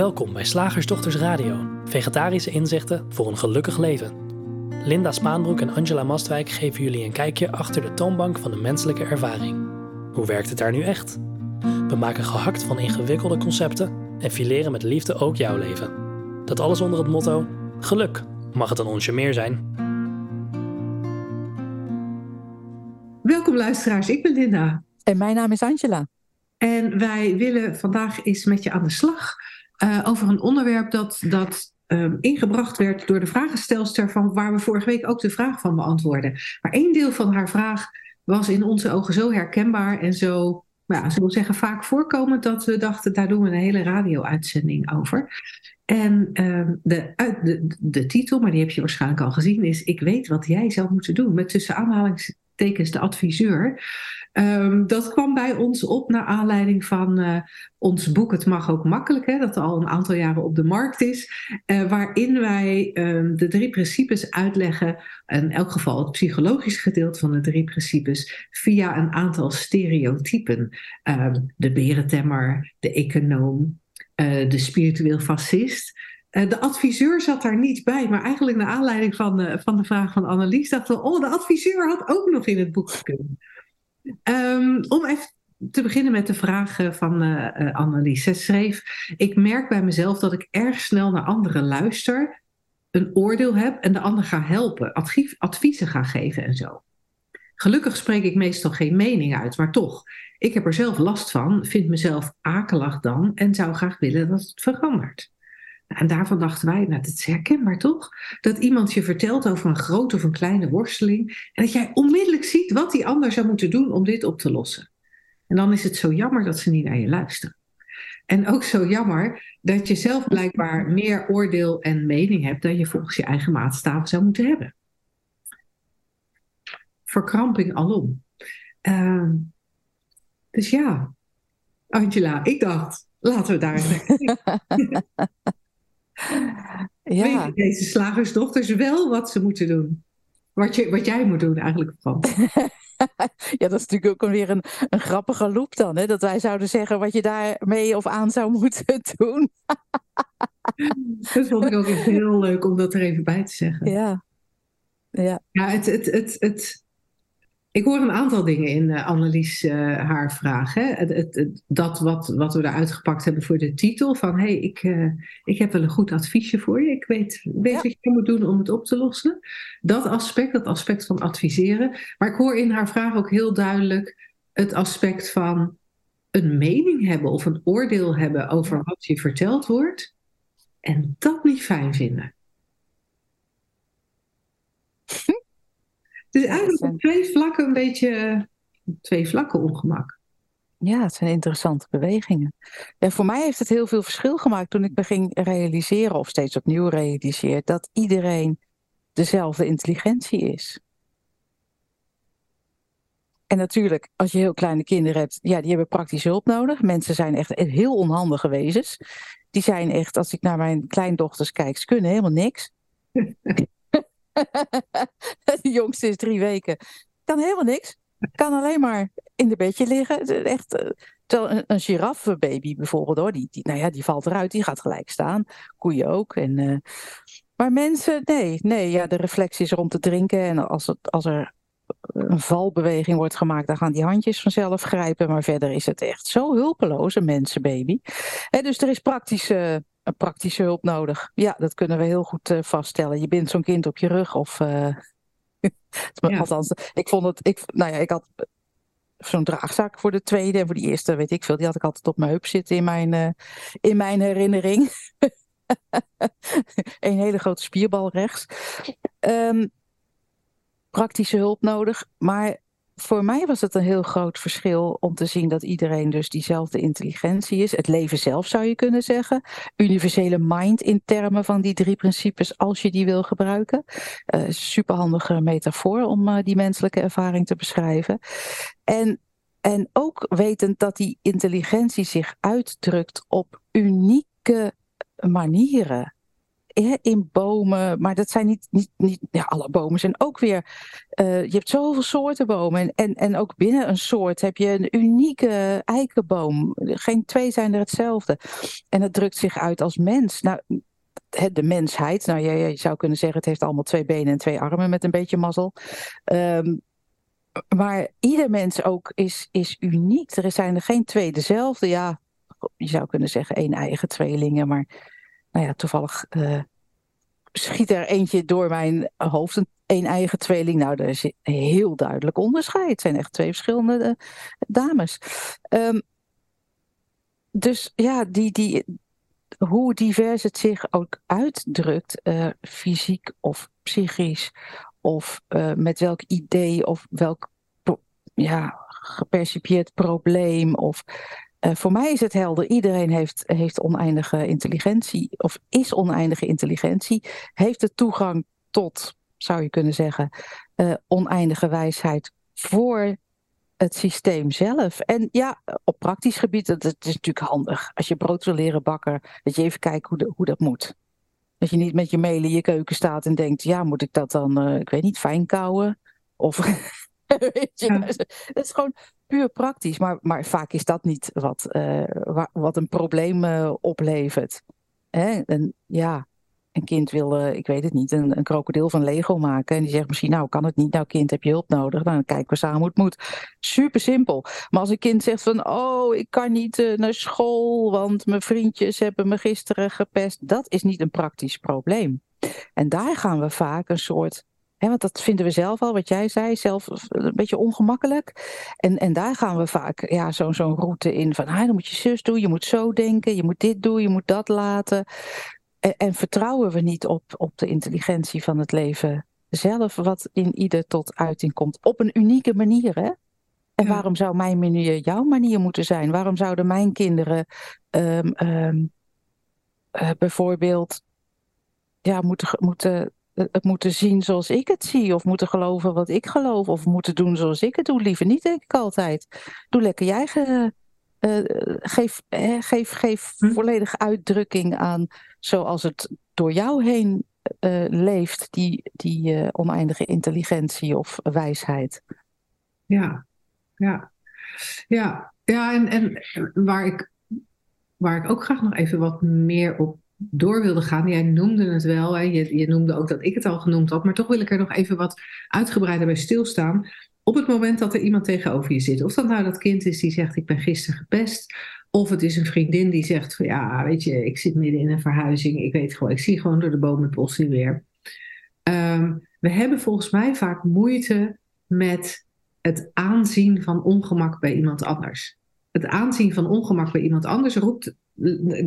Welkom bij Slagersdochters Radio, vegetarische inzichten voor een gelukkig leven. Linda Spaanbroek en Angela Mastwijk geven jullie een kijkje achter de toonbank van de menselijke ervaring. Hoe werkt het daar nu echt? We maken gehakt van ingewikkelde concepten en fileren met liefde ook jouw leven. Dat alles onder het motto: geluk mag het een onsje meer zijn. Welkom luisteraars, ik ben Linda. En mijn naam is Angela. En wij willen vandaag eens met je aan de slag uh, over een onderwerp dat, dat um, ingebracht werd door de vragenstelster van waar we vorige week ook de vraag van beantwoorden. Maar één deel van haar vraag was in onze ogen zo herkenbaar en zo, nou ja, zullen zeggen, vaak voorkomend dat we dachten, daar doen we een hele radio-uitzending over. En uh, de, de, de, titel, maar die heb je waarschijnlijk al gezien, is Ik weet wat jij zou moeten doen. Met tussen aanhalingstekens de adviseur. Um, dat kwam bij ons op naar aanleiding van uh, ons boek Het mag ook makkelijk, hè, dat al een aantal jaren op de markt is, uh, waarin wij um, de drie principes uitleggen, in elk geval het psychologisch gedeelte van de drie principes, via een aantal stereotypen. Um, de berentemmer, de econoom, uh, de spiritueel fascist. De adviseur zat daar niet bij, maar eigenlijk naar aanleiding van, van de vraag van Annelies dachten we, oh, de adviseur had ook nog in het boek kunnen. Um, om even te beginnen met de vraag van uh, Annelies. Schreef, ik merk bij mezelf dat ik erg snel naar anderen luister, een oordeel heb en de ander ga helpen, adviezen ga geven en zo. Gelukkig spreek ik meestal geen mening uit, maar toch, ik heb er zelf last van, vind mezelf akelig dan en zou graag willen dat het verandert. En daarvan dachten wij, nou, dat is herkenbaar toch? Dat iemand je vertelt over een grote of een kleine worsteling. En dat jij onmiddellijk ziet wat die ander zou moeten doen om dit op te lossen. En dan is het zo jammer dat ze niet naar je luisteren. En ook zo jammer dat je zelf blijkbaar meer oordeel en mening hebt dan je volgens je eigen maatstaven zou moeten hebben. Verkramping alom. Uh, dus ja, Angela, ik dacht, laten we daar ja. Weet deze slagersdochters wel wat ze moeten doen? Wat, je, wat jij moet doen eigenlijk van. ja, dat is natuurlijk ook weer een, een grappige loop dan. Hè? Dat wij zouden zeggen wat je daarmee of aan zou moeten doen. dat vond ik ook heel leuk om dat er even bij te zeggen. Ja. Ja, ja het, het, het, het, ik hoor een aantal dingen in uh, Annelies uh, haar vraag. Hè? Het, het, dat wat, wat we eruit gepakt hebben voor de titel. Van hé, hey, ik, uh, ik heb wel een goed adviesje voor je. Ik weet, weet ja. wat je moet doen om het op te lossen. Dat aspect, dat aspect van adviseren. Maar ik hoor in haar vraag ook heel duidelijk het aspect van een mening hebben of een oordeel hebben over wat je verteld wordt. En dat niet fijn vinden. Dus eigenlijk op twee vlakken een beetje twee vlakken ongemak. Ja, het zijn interessante bewegingen. Ja, voor mij heeft het heel veel verschil gemaakt toen ik me ging realiseren, of steeds opnieuw realiseer, dat iedereen dezelfde intelligentie is. En natuurlijk, als je heel kleine kinderen hebt, ja, die hebben praktische hulp nodig. Mensen zijn echt heel onhandige wezens. Die zijn echt, als ik naar mijn kleindochters kijk, ze kunnen helemaal niks. de jongste is drie weken. Kan helemaal niks. Kan alleen maar in de bedje liggen. Echt, eh, een, een giraffebaby bijvoorbeeld, hoor, die, nou ja, die valt eruit, die gaat gelijk staan. Koeien ook. En, uh, maar mensen, nee, nee, ja, de reflectie is er om te drinken. En als, het, als er een valbeweging wordt gemaakt, dan gaan die handjes vanzelf grijpen. Maar verder is het echt zo hulpeloos, een mensenbaby. Dus er is praktische een praktische hulp nodig. Ja, dat kunnen we heel goed uh, vaststellen. Je bindt zo'n kind op je rug of. Ja. Althans, ik vond het. Ik, nou ja, ik had zo'n draagzak voor de tweede en voor die eerste, weet ik veel. Die had ik altijd op mijn heup zitten in mijn, uh, in mijn herinnering. een hele grote spierbal rechts. Um, praktische hulp nodig. Maar voor mij was het een heel groot verschil om te zien dat iedereen dus diezelfde intelligentie is. Het leven zelf zou je kunnen zeggen. Universele mind in termen van die drie principes als je die wil gebruiken. Uh, superhandige metafoor om uh, die menselijke ervaring te beschrijven. En, en ook wetend dat die intelligentie zich uitdrukt op unieke manieren. In bomen, maar dat zijn niet, niet, niet ja, alle bomen zijn ook weer, uh, je hebt zoveel soorten bomen en, en, ook binnen een soort heb je een unieke eikenboom. Geen twee zijn er hetzelfde. En het drukt zich uit als mens. Nou, de mensheid, nou je, zou kunnen zeggen het heeft allemaal twee benen en twee armen met een beetje mazzel. Um, maar ieder mens ook is, is uniek. Er zijn er geen twee dezelfde. Ja, je zou kunnen zeggen één eigen tweelingen, maar nou ja, toevallig uh, schiet er eentje door mijn hoofd, een, eigen tweeling. Nou, er is heel duidelijk onderscheid. Het zijn echt twee verschillende uh, dames. Um, dus ja, die, die, hoe divers het zich ook uitdrukt, uh, fysiek of psychisch, of met welk idee of welk ja, gepercipieerd probleem, of uh, voor mij is het helder. Iedereen heeft, heeft oneindige intelligentie, of is oneindige intelligentie, heeft de toegang tot, zou je kunnen zeggen, uh, oneindige wijsheid voor het systeem zelf. En ja, op praktisch gebied, dat, is natuurlijk handig. Als je brood wil leren bakken, dat je even kijkt hoe, hoe dat moet. Dat je niet met je meel in je keuken staat en denkt, ja, moet ik dat dan, uh, ik weet niet, fijn kouwen? Of Weet je, ja. dat is gewoon puur praktisch. Maar, maar vaak is dat niet wat, uh, wat een probleem uh, oplevert. Hè? En ja, een kind wil, uh, ik weet het niet, een, een krokodil van Lego maken. En die zegt misschien, nou kan het niet, nou kind heb je hulp nodig. Nou, dan kijken we samen hoe het moet. Super simpel. Maar als een kind zegt van, oh ik kan niet naar school, want mijn vriendjes hebben me gisteren gepest. Dat is niet een praktisch probleem. En daar gaan we vaak een soort want dat vinden we zelf al, wat jij zei, zelf een beetje ongemakkelijk. En, en daar gaan we vaak ja, zo'n zo'n route in van, ah, dan moet je zus doen, je moet zo denken, je moet dit doen, je moet dat laten. En, en vertrouwen we niet op, op de intelligentie van het leven zelf, wat in ieder tot uiting komt. Op een unieke manier, hè? En ja. waarom zou mijn manier jouw manier moeten zijn? Waarom zouden mijn kinderen um, um, uh, bijvoorbeeld ja, moeten, moeten het moeten zien zoals ik het zie, of moeten geloven wat ik geloof, of moeten doen zoals ik het doe. Liever niet, denk ik altijd. Doe lekker je eigen. Uh, geef eh, geef, geef hm? volledige uitdrukking aan zoals het door jou heen uh, leeft, die, die oneindige intelligentie of wijsheid. Ja, ja, ja, ja en, en waar, ik, waar ik ook graag nog even wat meer op door wilde gaan. Jij noemde het wel, hè? Je, je noemde ook dat ik het al genoemd had, maar toch wil ik er nog even wat uitgebreider bij stilstaan. Op het moment dat er iemand tegenover je zit, of dat nou dat kind is die zegt ik ben gisteren gepest, of het is een vriendin die zegt van ja, weet je, ik zit midden in een verhuizing, ik weet gewoon, ik zie gewoon door de bomen het bos niet weer. Um, we hebben volgens mij vaak moeite met het aanzien van ongemak bij iemand anders. Het aanzien van ongemak bij iemand anders roept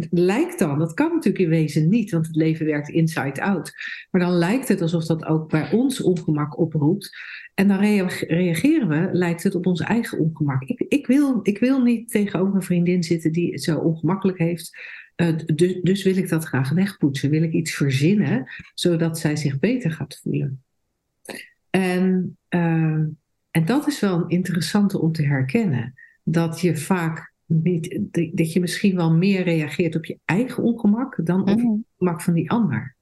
lijkt dan, dat kan natuurlijk in wezen niet, want het leven werkt inside out. Maar dan lijkt het alsof dat ook bij ons ongemak oproept. En dan reageren we, lijkt het op ons eigen ongemak. Ik, ik, wil, ik wil niet tegenover een vriendin zitten die het zo ongemakkelijk heeft. Uh, dus, dus wil ik dat graag wegpoetsen. Wil ik iets verzinnen, zodat zij zich beter gaat voelen. En, uh, en dat is wel een interessante om te herkennen. Dat je vaak niet, dat je misschien wel meer reageert op je eigen ongemak dan op het mm. ongemak van die ander.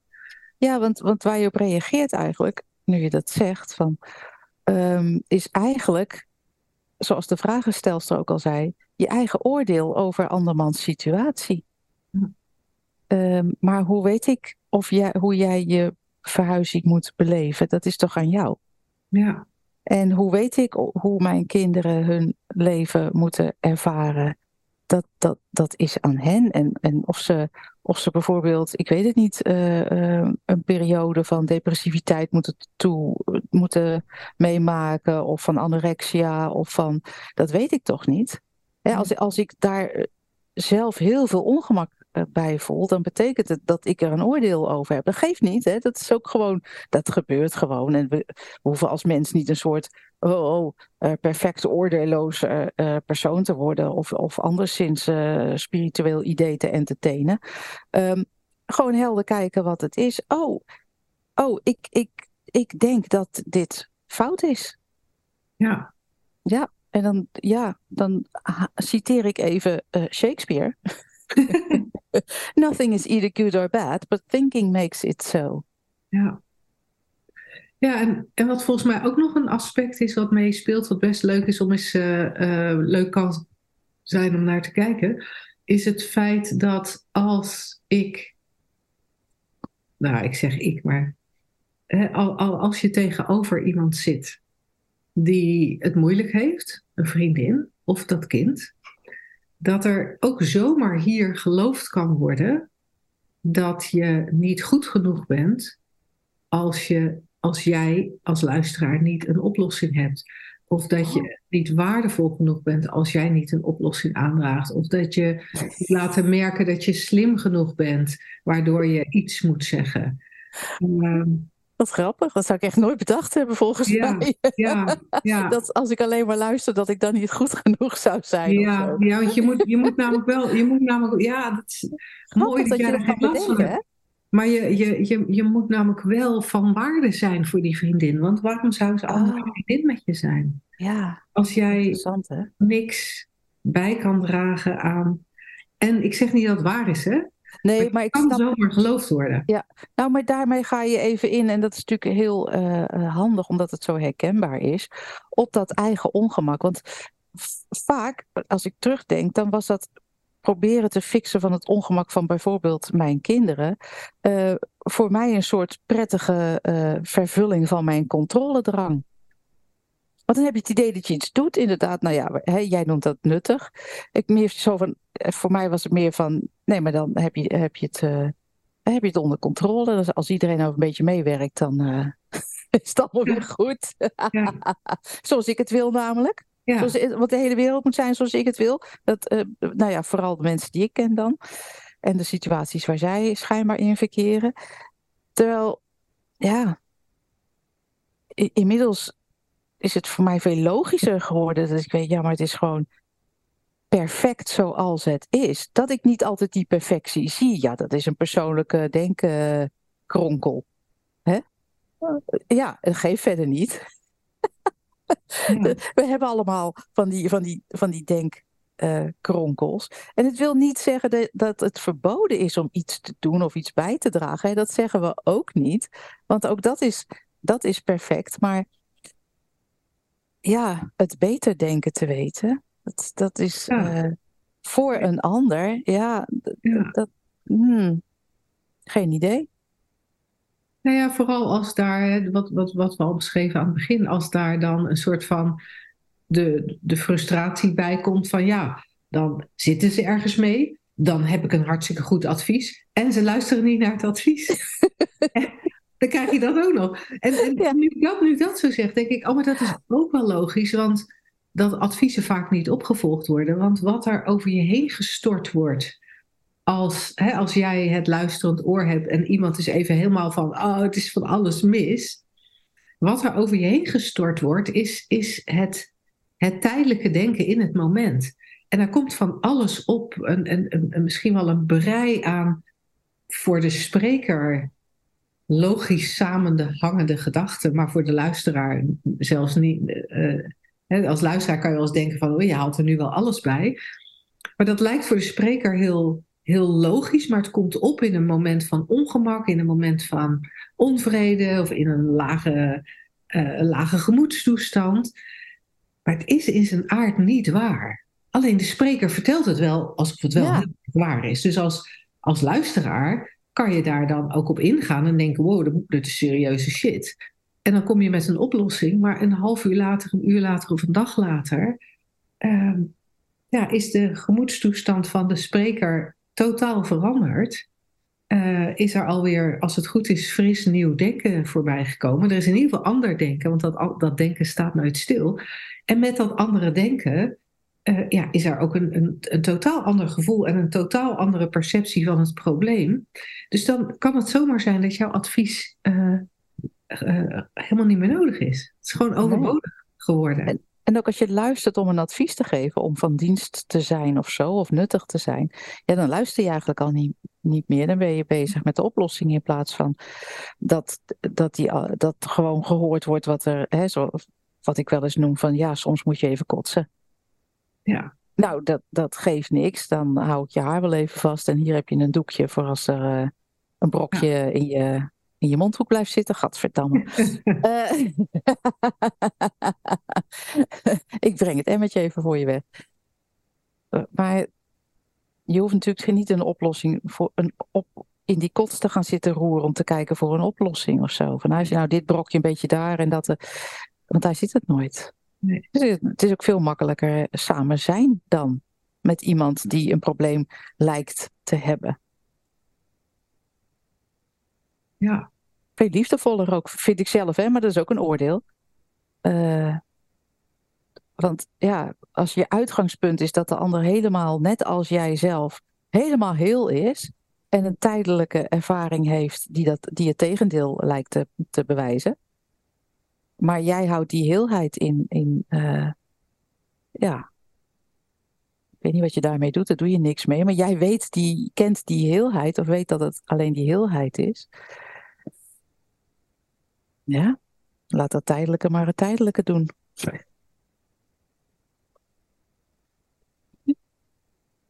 Ja, want, want waar je op reageert eigenlijk, nu je dat zegt, van, um, is eigenlijk, zoals de vragenstelster ook al zei, je eigen oordeel over andermans situatie. Um, maar hoe weet ik of jij, hoe jij je verhuizing moet beleven? Dat is toch aan jou? Ja. En hoe weet ik hoe mijn kinderen hun leven moeten ervaren? Dat, dat, dat is aan hen. En, en of, ze, of ze bijvoorbeeld, ik weet het niet, uh, uh, een periode van depressiviteit moeten, toe, moeten meemaken, of van anorexia, of van, dat weet ik toch niet. Als, als ik daar zelf heel veel ongemak bij voel, dan betekent het dat ik er een oordeel over heb. Dat geeft niet, hè? dat is ook gewoon, dat gebeurt gewoon. En we, hoeven als mens niet een soort oh, oh uh, perfect oordeelloze uh, persoon te worden of, of anderszins uh, spiritueel idee te entertainen. Um, gewoon helder kijken wat het is. Oh, oh ik, ik, ik denk dat dit fout is. Ja. Ja, en dan, ja, dan citeer ik even Shakespeare. Nothing is either good or bad, but thinking makes it so. Ja. Ja, en, en wat volgens mij ook nog een aspect is wat meespeelt, wat best leuk is om eens uh, uh, leuk kan zijn om naar te kijken, is het feit dat als ik, nou ik zeg ik, maar hè, al, als je tegenover iemand zit die het moeilijk heeft, een vriendin of dat kind, dat er ook zomaar hier geloofd kan worden dat je niet goed genoeg bent als, je, als jij als luisteraar niet een oplossing hebt. Of dat je niet waardevol genoeg bent als jij niet een oplossing aandraagt. Of dat je laten merken dat je slim genoeg bent, waardoor je iets moet zeggen. Um, wat grappig, dat zou ik echt nooit bedacht hebben volgens ja, mij. Ja, ja. Dat als ik alleen maar luister, dat ik dan niet goed genoeg zou zijn. Ja, ja want je moet, je moet namelijk wel, je moet namelijk, ja, dat is grappig mooi dat, dat jij je er dat kan bedenken. Maar je, je, je, je moet namelijk wel van waarde zijn voor die vriendin. Want waarom zou ze anders Oh. vriendin met je zijn? Ja, Als jij niks bij kan dragen aan. En ik zeg niet dat het waar is, hè? Nee, het maar ik kan snap zomaar geloofd worden. Nou, maar daarmee ga je even in, en dat is natuurlijk heel eh, eh, handig omdat het zo herkenbaar is, op dat eigen ongemak. Want vaak, als ik terugdenk, dan was dat proberen te fixen van het ongemak van bijvoorbeeld mijn kinderen, eh, voor mij een soort prettige vervulling van mijn controledrang. Want dan heb je het idee dat je iets doet, inderdaad. Nou ja, hè, jij noemt dat nuttig. Ik meer zo van, voor mij was het meer van, nee, maar dan heb je, heb je het. eh, heb je het onder controle. Dus als iedereen nou een beetje meewerkt, dan eh, is het allemaal weer goed. Ja. zoals ik het wil namelijk. Ja. Zoals, want de hele wereld moet zijn zoals ik het wil. Dat, eh, nou ja, vooral de mensen die ik ken dan. En de situaties waar zij schijnbaar in verkeren. Terwijl, ja, inmiddels is het voor mij veel logischer geworden. Dat ik weet, ja, maar het is gewoon perfect zoals het is. Dat ik niet altijd die perfectie zie, ja, dat is een persoonlijke denkkronkel. Hè? Ja, het geeft verder niet. Ja. We hebben allemaal van die, van die, van die denkkronkels. en het wil niet zeggen dat, dat het verboden is om iets te doen of iets bij te dragen. Hè? Dat zeggen we ook niet. Want ook dat is, dat is perfect. Maar ja, het beter denken te weten, dat, dat is Ja. eh, voor een ander. Ja, dat, hmm, geen idee. Nou ja, vooral als daar, wat, wat, wat we al beschreven aan het begin, als daar dan een soort van de, de frustratie bij komt van ja, dan zitten ze ergens mee, dan heb ik een hartstikke goed advies en ze luisteren niet naar het advies. dan krijg je dat ook nog. En, en Ja. nu, ik dat, nu dat zo zeg, denk ik, oh, maar dat is ook wel logisch, want dat adviezen vaak niet opgevolgd worden. Want wat er over je heen gestort wordt, als, hè, als jij het luisterend oor hebt en iemand is even helemaal van, oh, het is van alles mis. Wat er over je heen gestort wordt, is, is het, het tijdelijke denken in het moment. En daar komt van alles op, een, een, een, misschien wel een brei aan voor de spreker logisch samende hangende gedachten, maar voor de luisteraar zelfs niet. eh, als luisteraar kan je wel eens denken van, oh, je haalt er nu wel alles bij. Maar dat lijkt voor de spreker heel, heel logisch, maar het komt op in een moment van ongemak, in een moment van onvrede of in een lage, eh, een lage gemoedstoestand. Maar het is in zijn aard niet waar. Alleen de spreker vertelt het wel alsof het wel Ja. waar is. Dus als, als luisteraar kan je daar dan ook op ingaan en denken: wow, dat- is serieuze shit. En dan kom je met een oplossing, maar een half uur later, een uur later of een dag later, ehm, ja, is de gemoedstoestand van de spreker totaal veranderd. Eh, is er alweer, als het goed is, fris nieuw denken voorbij gekomen. Er is in ieder geval ander denken, want dat, dat denken staat nooit stil. En met dat andere denken eh, ja, is er ook een, een, een totaal ander gevoel en een totaal andere perceptie van het probleem. Dus dan kan het zomaar zijn dat jouw advies eh, eh, helemaal niet meer nodig is. Het is gewoon overbodig geworden. En- En ook als je luistert om een advies te geven, om van dienst te zijn of zo, of nuttig te zijn, ja, dan luister je eigenlijk al niet, niet meer. Dan ben je bezig met de oplossing in plaats van dat, dat, die, al- dat gewoon gehoord wordt wat er, hè, zo, wat ik wel eens noem van ja, soms moet je even kotsen. Ja. Nou, dat, dat geeft niks. Dan hou ik je haar wel even vast. En hier heb je een doekje voor als er uh, een brokje in, je, in je mondhoek blijft zitten. Gadverdamme. uh, ik breng het emmertje even voor je weg. Uh, maar je hoeft natuurlijk niet een oplossing voor een op, in die kots te gaan zitten roeren om te kijken voor een oplossing of zo. Van als je nou dit brokje een beetje daar en dat. want daar zit het nooit. Nee. Dus het is ook veel makkelijker samen zijn dan met iemand die een probleem lijkt te hebben. Ja. Veel liefdevoller ook, vind ik zelf, hè? maar dat is ook een oordeel. Uh, want ja, als je uitgangspunt is dat de ander helemaal, net als jij zelf, helemaal heel is en een tijdelijke ervaring heeft die, dat, die het tegendeel lijkt te, te bewijzen, maar jij houdt die heelheid in, in uh, ja. Ik weet niet wat je daarmee doet, daar doe je niks mee. Maar jij weet die, kent die heelheid of weet dat het alleen die heelheid is. Ja, laat dat tijdelijke maar het tijdelijke doen.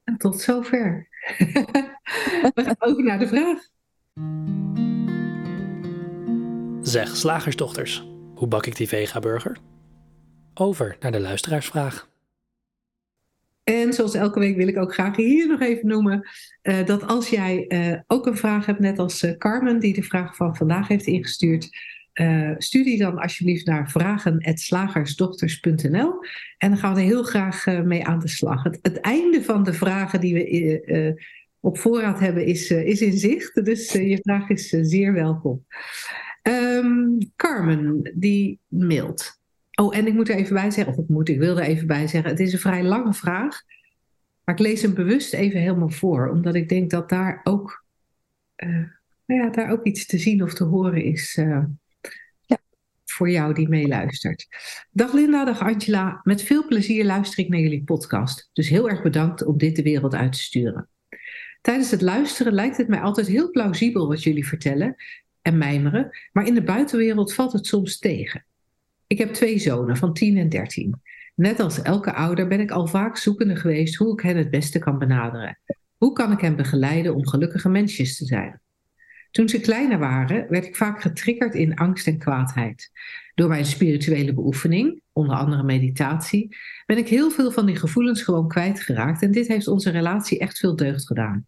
En tot zover. We gaan over naar de vraag. Zeg, slagersdochters. Hoe bak ik die vega-burger? Over naar de luisteraarsvraag. En zoals elke week wil ik ook graag hier nog even noemen uh, dat als jij uh, ook een vraag hebt, net als uh, Carmen, die de vraag van vandaag heeft ingestuurd, stuur die dan alsjeblieft naar vragen.slagersdochters.nl en dan gaan we er heel graag mee aan de slag. Het, einde van de vragen die we op voorraad hebben is, is in zicht, dus je vraag is zeer welkom. Um, Carmen, die mailt. Oh, en ik moet er even bij zeggen, of ik moet, ik wil er even bij zeggen, het is een vrij lange vraag. Maar ik lees hem bewust even helemaal voor, omdat ik denk dat daar ook, nou ja, daar ook iets te zien of te horen is. Voor jou die meeluistert. Dag Linda, dag Angela. Met veel plezier luister ik naar jullie podcast. Dus heel erg bedankt om dit de wereld uit te sturen. Tijdens het luisteren lijkt het mij altijd heel plausibel wat jullie vertellen en mijmeren, maar in de buitenwereld valt het soms tegen. Ik heb twee zonen van 10 en 13. Net als elke ouder ben ik al vaak zoekende geweest hoe ik hen het beste kan benaderen. Hoe kan ik hen begeleiden om gelukkige mensjes te zijn? Toen ze kleiner waren, werd ik vaak getriggerd in angst en kwaadheid. Door mijn spirituele beoefening, onder andere meditatie, ben ik heel veel van die gevoelens gewoon kwijtgeraakt en dit heeft onze relatie echt veel deugd gedaan.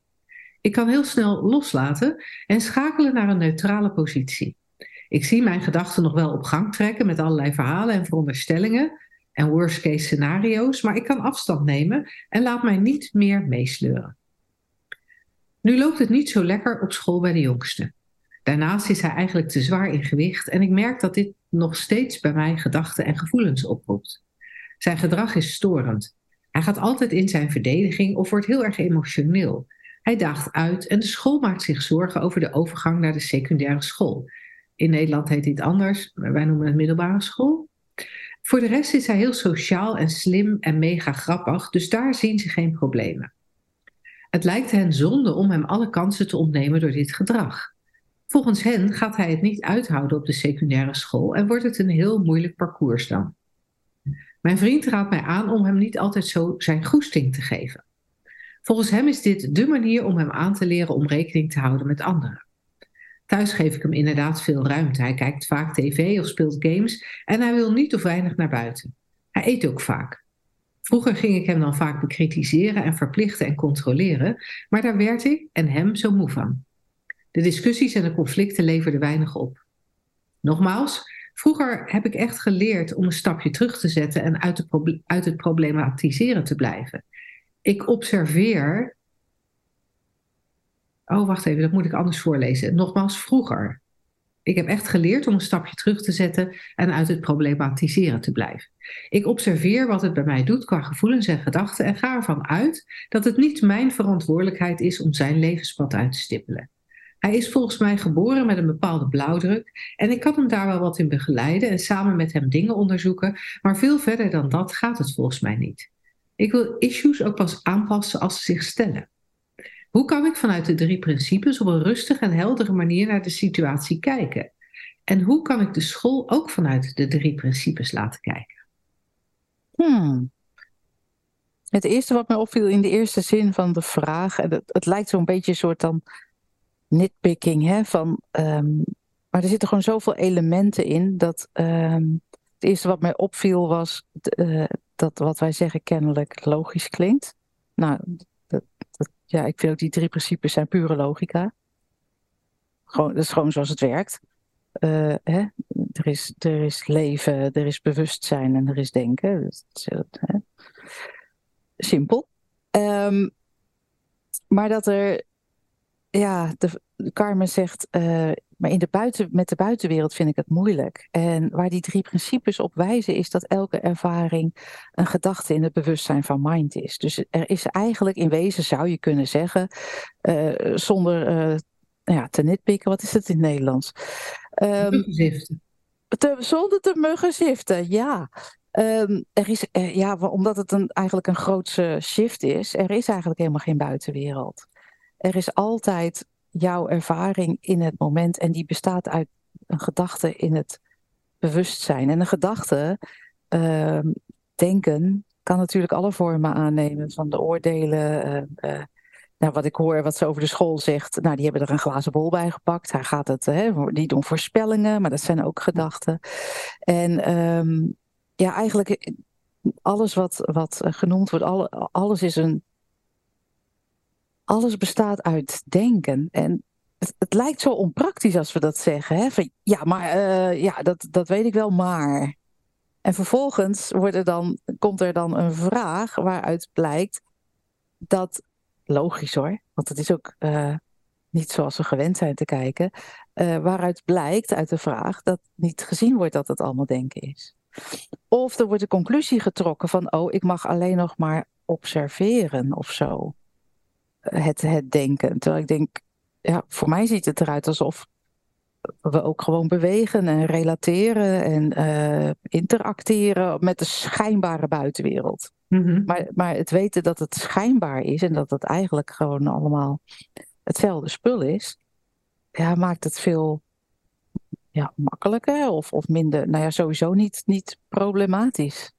Ik kan heel snel loslaten en schakelen naar een neutrale positie. Ik zie mijn gedachten nog wel op gang trekken met allerlei verhalen en veronderstellingen en worst case scenario's, maar ik kan afstand nemen en laat mij niet meer meesleuren. Nu loopt het niet zo lekker op school bij de jongste. Daarnaast is hij eigenlijk te zwaar in gewicht en ik merk dat dit nog steeds bij mij gedachten en gevoelens oproept. Zijn gedrag is storend. Hij gaat altijd in zijn verdediging of wordt heel erg emotioneel. Hij daagt uit en de school maakt zich zorgen over de overgang naar de secundaire school. In Nederland heet dit anders, wij noemen het middelbare school. Voor de rest is hij heel sociaal en slim en mega grappig, dus daar zien ze geen problemen. Het lijkt hen zonde om hem alle kansen te ontnemen door dit gedrag. Volgens hen gaat hij het niet uithouden op de secundaire school en wordt het een heel moeilijk parcours dan. Mijn vriend raadt mij aan om hem niet altijd zo zijn goesting te geven. Volgens hem is dit de manier om hem aan te leren om rekening te houden met anderen. Thuis geef ik hem inderdaad veel ruimte. Hij kijkt vaak tv of speelt games en hij wil niet of weinig naar buiten. Hij eet ook vaak. Vroeger ging ik hem dan vaak bekritiseren en verplichten en controleren, maar daar werd ik en hem zo moe van. De discussies en de conflicten leverden weinig op. Nogmaals, vroeger heb ik echt geleerd om een stapje terug te zetten en uit, uit het problematiseren te blijven ik observeer. Oh, wacht even, dat moet ik anders voorlezen. Nogmaals, vroeger. Ik heb echt geleerd om een stapje terug te zetten en uit het problematiseren te blijven. Ik observeer wat het bij mij doet qua gevoelens en gedachten en ga ervan uit dat het niet mijn verantwoordelijkheid is om zijn levenspad uit te stippelen. Hij is volgens mij geboren met een bepaalde blauwdruk en ik kan hem daar wel wat in begeleiden en samen met hem dingen onderzoeken, maar veel verder dan dat gaat het volgens mij niet. Ik wil issues ook pas aanpassen als ze zich stellen. Hoe kan ik vanuit de drie principes op een rustige en heldere manier naar de situatie kijken? En hoe kan ik de school ook vanuit de drie principes laten kijken? Hmm. Het eerste wat mij opviel in de eerste zin van de vraag, en het, het lijkt zo'n beetje een soort dan nitpicking, hè, van, ehm, maar er zitten gewoon zoveel elementen in dat ehm, het eerste wat mij opviel was uh, dat wat wij zeggen kennelijk logisch klinkt. Nou, dat, dat, ja, ik vind ook die drie principes zijn pure logica. Gewoon, dat is gewoon zoals het werkt. Uh, hè? Er, is, er is leven, er is bewustzijn en er is denken. Dus, hè? Simpel. Um, maar dat er, ja, de, Carmen zegt, uh, maar in de buiten, met de buitenwereld vind ik het moeilijk. En waar die drie principes op wijzen, is dat elke ervaring een gedachte in het bewustzijn van mind is. Dus er is eigenlijk in wezen, zou je kunnen zeggen, uh, zonder uh, ja, te nitpikken, wat is het in het Nederlands? Um, te, zonder te muggen ziften, ja. Um, er is, ja, omdat het een, eigenlijk een grootse shift is, er is eigenlijk helemaal geen buitenwereld. Er is altijd jouw ervaring in het moment en die bestaat uit een gedachte in het bewustzijn. En een gedachte, uh, denken, kan natuurlijk alle vormen aannemen, van de oordelen. Uh, uh, nou, wat ik hoor, wat ze over de school zegt, nou, die hebben er een glazen bol bij gepakt. Hij gaat het, hè, die doen voorspellingen, maar dat zijn ook gedachten. En um, ja, eigenlijk alles wat, wat genoemd wordt, alle, alles is een alles bestaat uit denken. En het, lijkt zo onpraktisch als we dat zeggen. Hè? Ja, maar uh, ja, dat, dat weet ik wel, maar. En vervolgens wordt er dan, komt er dan een vraag waaruit blijkt dat, logisch hoor, want het is ook uh, niet zoals we gewend zijn te kijken, uh, waaruit blijkt uit de vraag dat niet gezien wordt dat het allemaal denken is. Of er wordt de conclusie getrokken van, oh, ik mag alleen nog maar observeren of zo het, het denken. Terwijl ik denk, ja, voor mij ziet het eruit alsof we ook gewoon bewegen en relateren en uh, interacteren met de schijnbare buitenwereld. Mm-hmm. maar, maar het weten dat het schijnbaar is en dat het eigenlijk gewoon allemaal hetzelfde spul is, ja, maakt het veel ja, makkelijker of, of minder, nou ja, sowieso niet, niet problematisch.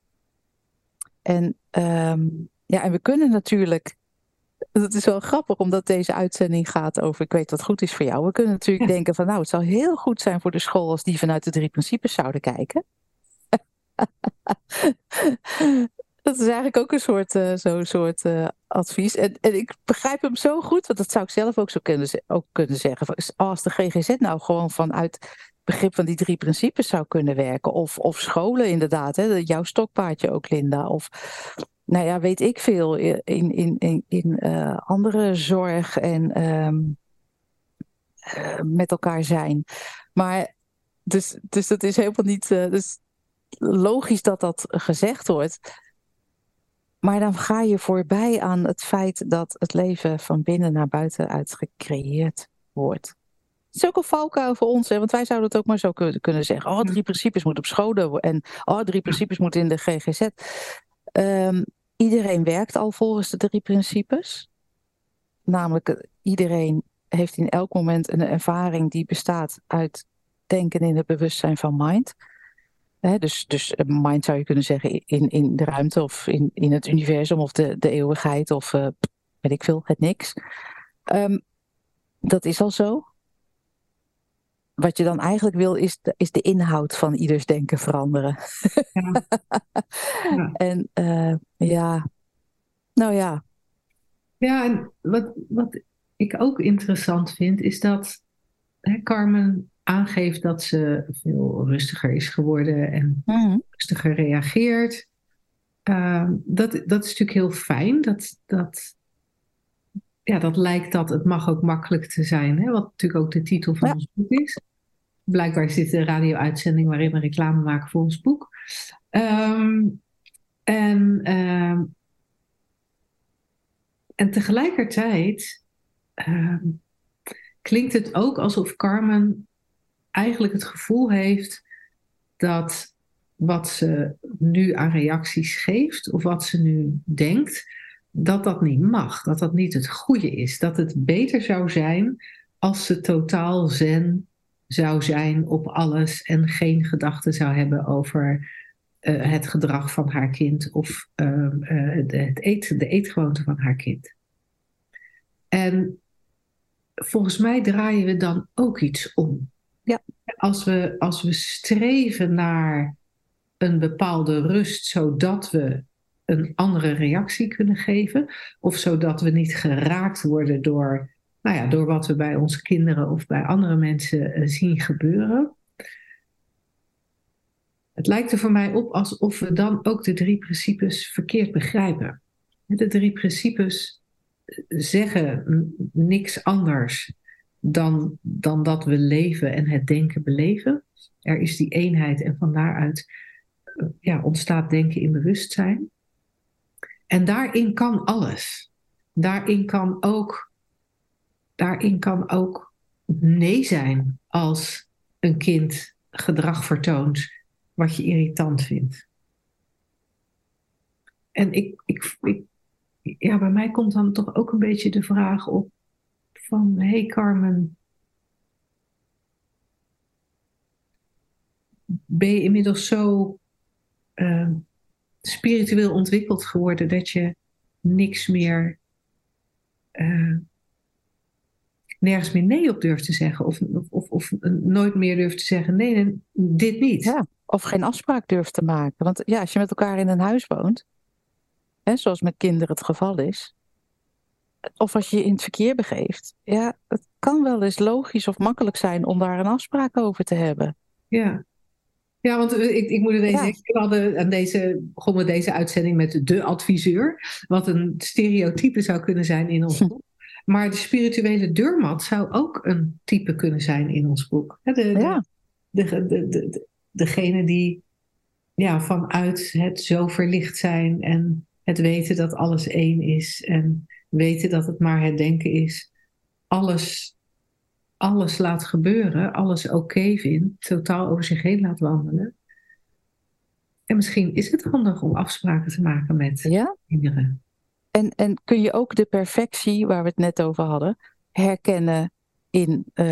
En, um, ja, en we kunnen natuurlijk het is wel grappig, omdat deze uitzending gaat over, ik weet wat goed is voor jou. We kunnen natuurlijk ja. denken van, nou, het zou heel goed zijn voor de school als die vanuit de drie principes zouden kijken. dat is eigenlijk ook een soort, uh, zo'n soort uh, advies. En, en ik begrijp hem zo goed, want dat zou ik zelf ook zo kunnen, ook kunnen zeggen. Als de GGZ nou gewoon vanuit het begrip van die drie principes zou kunnen werken. Of, of scholen inderdaad, hè, jouw stokpaardje ook, Linda. Of nou ja, weet ik veel, in, in, in, in uh, andere zorg en um, uh, met elkaar zijn. Maar dus, dus dat is helemaal niet. Uh, dus logisch dat dat gezegd wordt. Maar dan ga je voorbij aan het feit dat het leven van binnen naar buiten uit gecreëerd wordt. Het is ook een valkuil voor ons, hè? want wij zouden het ook maar zo kunnen zeggen. Oh, drie principes moeten op scholen en oh, drie principes moeten in de GGZ. Um, iedereen werkt al volgens de drie principes. Namelijk, eh, iedereen heeft in elk moment een ervaring die bestaat uit denken in het bewustzijn van mind. dus, dus eh, mind zou je kunnen zeggen in, in de ruimte of in, in het universum of de, de eeuwigheid of uh, weet ik veel, het niks. Um, dat is al zo wat je dan eigenlijk wil, is de, is de inhoud van ieders denken veranderen. Ja. ja. en uh, ja, nou ja. Ja, en wat, wat ik ook interessant vind, is dat hè, Carmen aangeeft dat ze veel rustiger is geworden en mm. rustiger reageert. Uh, dat, dat is natuurlijk heel fijn. Dat, dat, ja, dat lijkt dat het mag ook makkelijk te zijn. Hè? Wat natuurlijk ook de titel van ja. ons boek is. Blijkbaar is dit een radio-uitzending waarin we reclame maken voor ons boek. Um, en, um, en tegelijkertijd um, klinkt het ook alsof Carmen eigenlijk het gevoel heeft dat wat ze nu aan reacties geeft of wat ze nu denkt, dat dat niet mag, dat dat niet het goede is. Dat het beter zou zijn als ze totaal zen zou zijn op alles en geen gedachten zou hebben over eh, het gedrag van haar kind of ehm, eh, de, het eet, de eetgewoonte van haar kind. En volgens mij draaien we dan ook iets om. Ja. Als, we, als we streven naar een bepaalde rust, zodat we een andere reactie kunnen geven, of zodat we niet geraakt worden door, nou ja, door wat we bij onze kinderen of bij andere mensen eh, zien gebeuren. Het lijkt er voor mij op alsof we dan ook de drie principes verkeerd begrijpen. De drie principes zeggen niks anders dan, dan dat we leven en het denken beleven. Er is die eenheid en van daaruit eh, ja, ontstaat denken in bewustzijn. En daarin kan alles. Daarin kan ook, daarin kan ook nee zijn als een kind gedrag vertoont wat je irritant vindt. En ik, ik, ja, bij mij komt dan toch ook een beetje de vraag op van, hey Carmen, ben je inmiddels zo uh, spiritueel ontwikkeld geworden dat je niks meer, uh, nergens meer nee op durft te zeggen of, of, of, nooit meer durft te zeggen nee, nee dit niet. Ja, of geen afspraak durft te maken. Want ja, als je met elkaar in een huis woont, hè, zoals met kinderen het geval is, of als je je in het verkeer begeeft, ja, het kan wel eens logisch of makkelijk zijn om daar een afspraak over te hebben. Ja, ja, want ik, ik moet deze, ja. we hadden aan deze, begonnen deze uitzending met de adviseur, wat een stereotype zou kunnen zijn in ons boek. Maar de spirituele deurmat zou ook een type kunnen zijn in ons boek. De, de, ja. de, de, de, de, degene die ja, vanuit het zo verlicht zijn en het weten dat alles één is en weten dat het maar het denken is, alles, alles laat gebeuren, alles oké okay vindt, totaal over zich heen laat wandelen. En misschien is het handig om afspraken te maken met ja? kinderen. En, en kun je ook de perfectie, waar we het net over hadden, herkennen in, uh,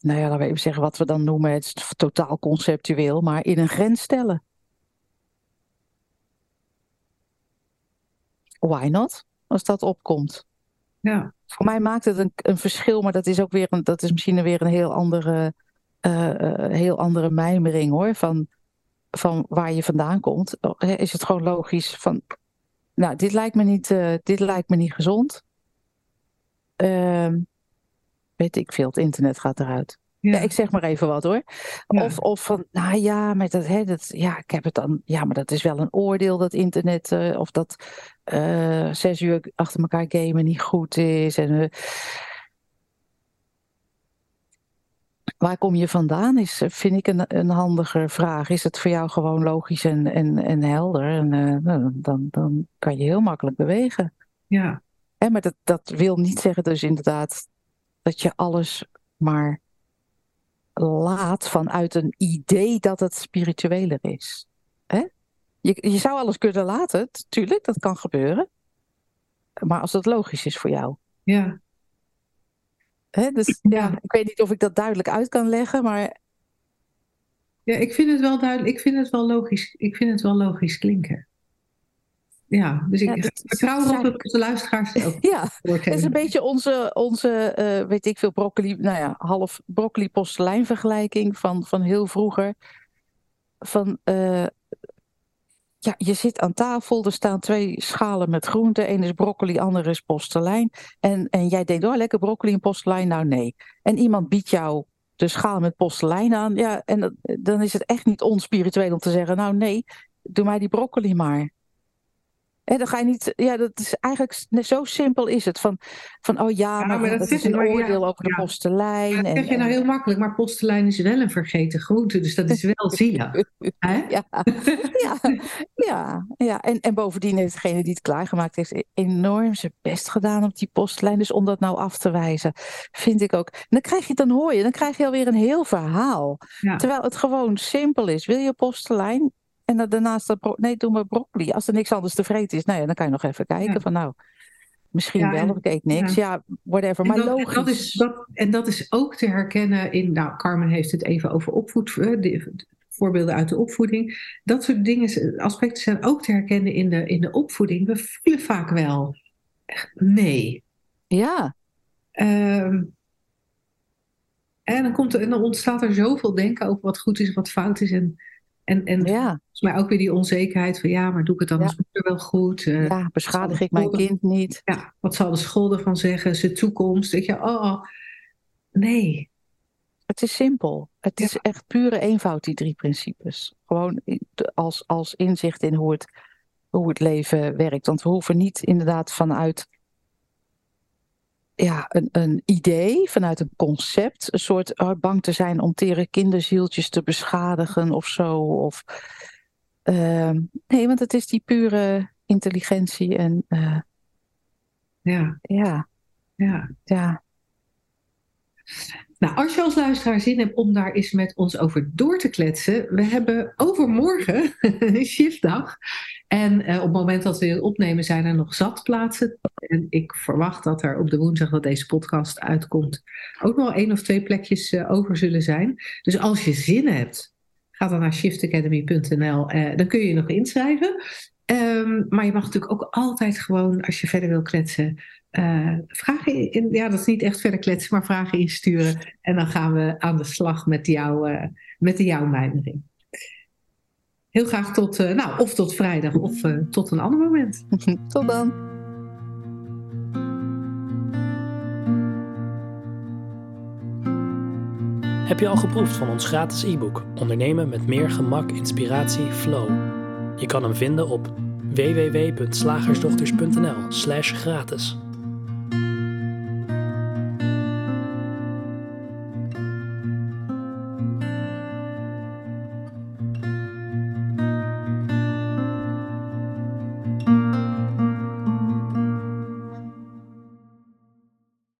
nou ja, laten we even zeggen wat we dan noemen, het is totaal conceptueel, maar in een grens stellen. Why not? Als dat opkomt. Ja. Voor mij maakt het een, verschil, maar dat is ook weer een, dat is misschien weer een heel andere, uh, uh, heel andere mijmering hoor. Van, van waar je vandaan komt. Is het gewoon logisch van nou, dit lijkt me niet, uh, dit lijkt me niet gezond. Uh, weet ik veel, het internet gaat eruit. Ja. ik zeg maar even wat hoor. Ja. Of, of van, nou ja, maar dat, hè, dat, ja, ik heb het dan, ja, maar dat is wel een oordeel dat internet, uh, of dat uh, zes uur achter elkaar gamen niet goed is. En, Waar kom je vandaan is, vind ik, een, een handige vraag. Is het voor jou gewoon logisch en, en, en helder? En nou, dan, dan kan je heel makkelijk bewegen. Ja. En, maar dat, dat wil niet zeggen dus inderdaad dat je alles maar laat vanuit een idee dat het spiritueler is. Hè? Je, je zou alles kunnen laten, tuurlijk, dat kan gebeuren. Maar als dat logisch is voor jou. Ja. Hè? Dus ja, ik weet niet of ik dat duidelijk uit kan leggen, maar. Ja, ik vind het wel duidelijk. Ik vind het wel logisch. Ik vind het wel logisch klinken. Ja, dus ik ja, vertrouw erop dat luisteraars ook. Ja, het is een beetje onze, onze uh, weet ik veel, broccoli, nou ja, half broccoli porselein vergelijking van, van heel vroeger. Van, uh, ja, je zit aan tafel, er staan twee schalen met groenten. Eén is broccoli, ander is postelijn. En, en jij denkt, oh, lekker broccoli en postelijn. Nou, nee. En iemand biedt jou de schaal met postelijn aan. Ja, en dan is het echt niet onspiritueel om te zeggen, nou nee, doe mij die broccoli maar. Dan ga je niet, ja, dat is eigenlijk zo simpel is het. Van, van oh ja, ja maar, dat, dat is een maar, oordeel ja, over de ja. postelijn. Dat en, zeg je nou heel makkelijk, maar postelijn is wel een vergeten groente, dus dat is wel zielig. Ja, ja, ja, ja. En, en bovendien heeft degene die het klaargemaakt heeft enorm zijn best gedaan op die postlijn. Dus om dat nou af te wijzen, vind ik ook. En dan krijg je, dan hoor je, dan krijg je alweer een heel verhaal. Terwijl het gewoon simpel is. Wil je postelijn? En dan daarnaast, dat nee, doe maar broccoli. Als er niks anders te vreten is, nou ja, dan kan je nog even kijken Ja. van nou, misschien Ja, wel, en- of ik eet niks. Ja, whatever. En Maar dat, en, logisch. dat is, dat, en dat is ook te herkennen in, nou, Carmen heeft het even over opvoed, eh, de- voorbeelden uit de opvoeding. Dat soort dingen, aspecten zijn ook te herkennen in de, in de opvoeding. We voelen vaak wel nee. Ja. Ehm, en dan, komt er, en dan ontstaat er zoveel denken over wat goed is, wat fout is. En, en, en Ja. volgens mij ook weer die onzekerheid van ja, maar doe ik het dan Ja. als moeder wel goed? Eh, ja, beschadig ik mijn kind niet? ja, wat zal de school ervan zeggen? Zijn toekomst? Weet je, oh, nee. Het is simpel. Het is echt pure eenvoud, die drie principes. Gewoon als, als inzicht in hoe het, hoe het leven werkt. Want we hoeven niet inderdaad vanuit ja, een, een idee, vanuit een concept, een soort oh, bang te zijn om tere kinderzieltjes te beschadigen of zo. Of, ehm, nee, want het is die pure intelligentie en eh, Ja, ja, ja. ja, Nou, als je als luisteraar zin hebt om daar eens met ons over door te kletsen, we hebben overmorgen shiftdag. En eh, op het moment dat we het opnemen zijn er nog zat plaatsen. En ik verwacht dat er op de woensdag dat deze podcast uitkomt ook nog één of twee plekjes eh, over zullen zijn. Dus als je zin hebt, ga dan naar shiftacademy.nl. eh, dan kun je je nog inschrijven. Ehm, maar je mag natuurlijk ook altijd gewoon, als je verder wil kletsen, eh, vragen in, ja, dat is niet echt verder kletsen, maar vragen insturen. En dan gaan we aan de slag met, jou, eh, met de jouw mijmering. Heel graag tot, eh, nou, of tot vrijdag of eh, tot een ander moment. tot dan. Heb je al geproefd van ons gratis e-book Ondernemen met meer gemak, inspiratie, flow? Je kan hem vinden op www.slagersdochters.nl/gratis.